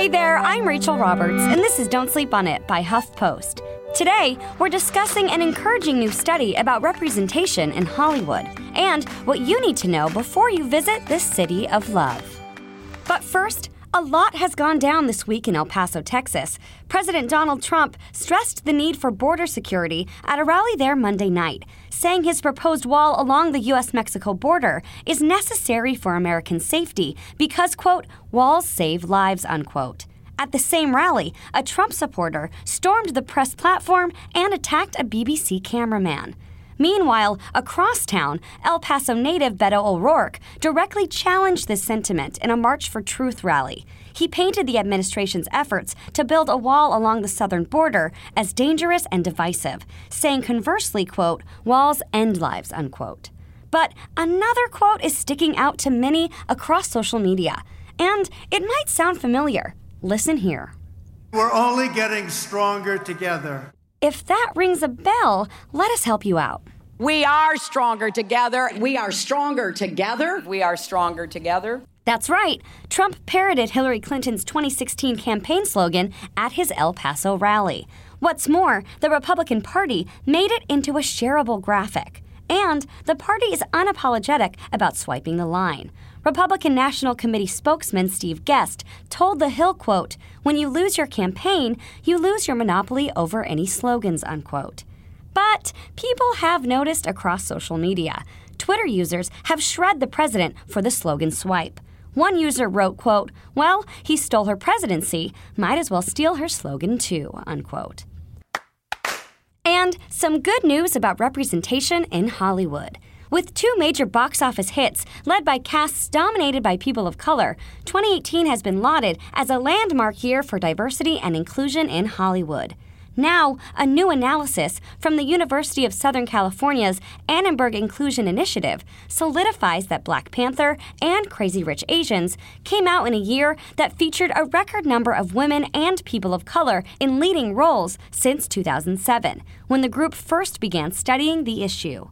Hey there, I'm Rachel Roberts, and this is Don't Sleep on It by HuffPost. Today, we're discussing an encouraging new study about representation in Hollywood and what you need to know before you visit this city of love. But first, a lot has gone down this week in El Paso, Texas. President Donald Trump stressed the need for border security at a rally there Monday night, saying his proposed wall along the U.S. Mexico border is necessary for American safety because, quote, walls save lives, unquote. At the same rally, a Trump supporter stormed the press platform and attacked a BBC cameraman. Meanwhile, across town, El Paso native Beto O'Rourke directly challenged this sentiment in a March for Truth rally. He painted the administration's efforts to build a wall along the southern border as dangerous and divisive, saying conversely, quote, walls end lives, unquote. But another quote is sticking out to many across social media, and it might sound familiar. Listen here. We're only getting stronger together. If that rings a bell, let us help you out. We are stronger together. We are stronger together. We are stronger together. That's right. Trump parroted Hillary Clinton's 2016 campaign slogan at his El Paso rally. What's more, the Republican Party made it into a shareable graphic. And the party is unapologetic about swiping the line. Republican National Committee spokesman Steve Guest told The Hill, quote, When you lose your campaign, you lose your monopoly over any slogans, unquote. But people have noticed across social media. Twitter users have shred the president for the slogan swipe. One user wrote, quote, Well, he stole her presidency. Might as well steal her slogan too, unquote. And some good news about representation in Hollywood. With two major box office hits led by casts dominated by people of color, 2018 has been lauded as a landmark year for diversity and inclusion in Hollywood. Now, a new analysis from the University of Southern California's Annenberg Inclusion Initiative solidifies that Black Panther and Crazy Rich Asians came out in a year that featured a record number of women and people of color in leading roles since 2007, when the group first began studying the issue.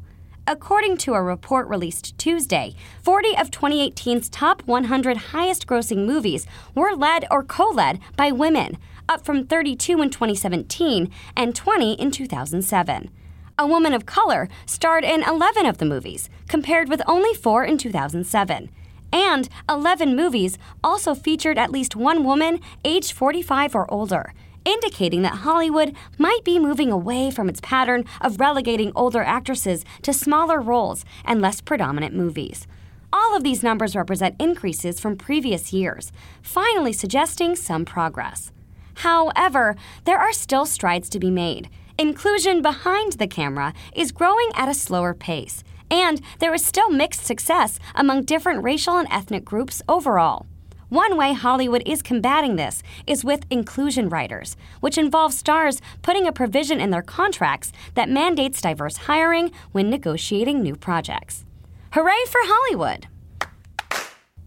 According to a report released Tuesday, 40 of 2018's top 100 highest grossing movies were led or co led by women, up from 32 in 2017 and 20 in 2007. A woman of color starred in 11 of the movies, compared with only 4 in 2007. And 11 movies also featured at least one woman aged 45 or older, indicating that Hollywood might be moving away from its pattern of relegating older actresses to smaller roles and less predominant movies. All of these numbers represent increases from previous years, finally suggesting some progress. However, there are still strides to be made. Inclusion behind the camera is growing at a slower pace, and there is still mixed success among different racial and ethnic groups overall. One way Hollywood is combating this is with inclusion riders, which involves stars putting a provision in their contracts that mandates diverse hiring when negotiating new projects. Hooray for Hollywood!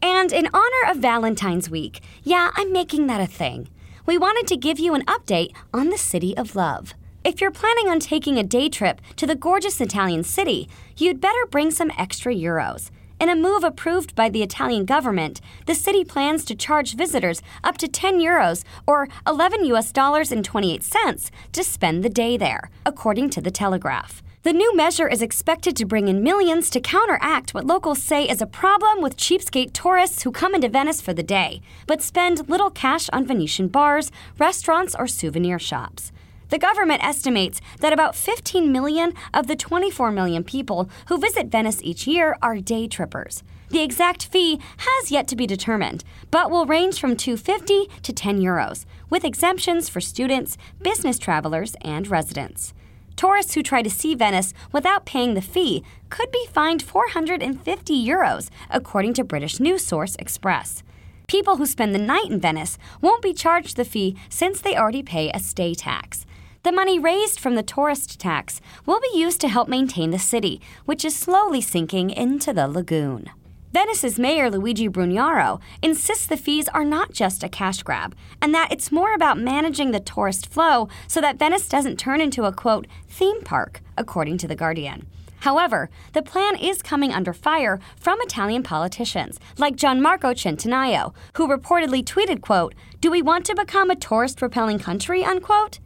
And in honor of Valentine's Week, yeah, I'm making that a thing we wanted to give you an update on the City of Love. If you're planning on taking a day trip to the gorgeous Italian city, you'd better bring some extra euros. In a move approved by the Italian government, the city plans to charge visitors up to 10 euros or 11 US dollars and 28 cents to spend the day there, according to the Telegraph. The new measure is expected to bring in millions to counteract what locals say is a problem with cheapskate tourists who come into Venice for the day, but spend little cash on Venetian bars, restaurants, or souvenir shops. The government estimates that about 15 million of the 24 million people who visit Venice each year are day trippers. The exact fee has yet to be determined, but will range from 250 to 10 euros, with exemptions for students, business travelers, and residents. Tourists who try to see Venice without paying the fee could be fined 450 euros, according to British news source Express. People who spend the night in Venice won't be charged the fee since they already pay a stay tax. The money raised from the tourist tax will be used to help maintain the city, which is slowly sinking into the lagoon. Venice's mayor Luigi Brugnaro insists the fees are not just a cash grab, and that it's more about managing the tourist flow so that Venice doesn't turn into a quote, theme park, according to The Guardian. However, the plan is coming under fire from Italian politicians like Gianmarco Centinaio, who reportedly tweeted, quote, "Do we want to become a tourist-repelling country?" unquote.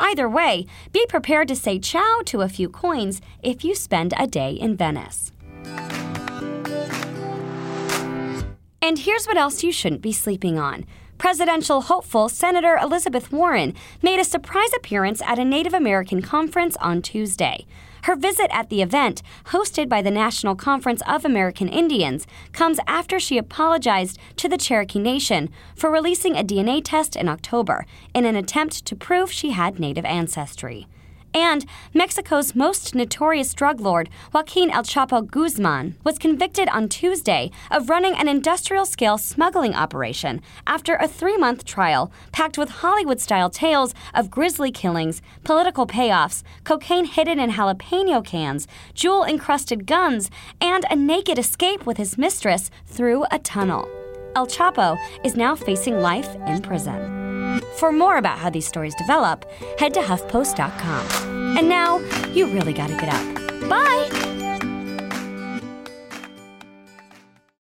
Either way, be prepared to say ciao to a few coins if you spend a day in Venice. And here's what else you shouldn't be sleeping on. Presidential hopeful Senator Elizabeth Warren made a surprise appearance at a Native American conference on Tuesday. Her visit at the event, hosted by the National Conference of American Indians, comes after she apologized to the Cherokee Nation for releasing a DNA test in October in an attempt to prove she had Native ancestry. And Mexico's most notorious drug lord, Joaquin El Chapo Guzman, was convicted on Tuesday of running an industrial scale smuggling operation after a three month trial packed with Hollywood style tales of grisly killings, political payoffs, cocaine hidden in jalapeno cans, jewel encrusted guns, and a naked escape with his mistress through a tunnel. El Chapo is now facing life in prison. For more about how these stories develop, head to HuffPost.com. And now, you really gotta get up. Bye!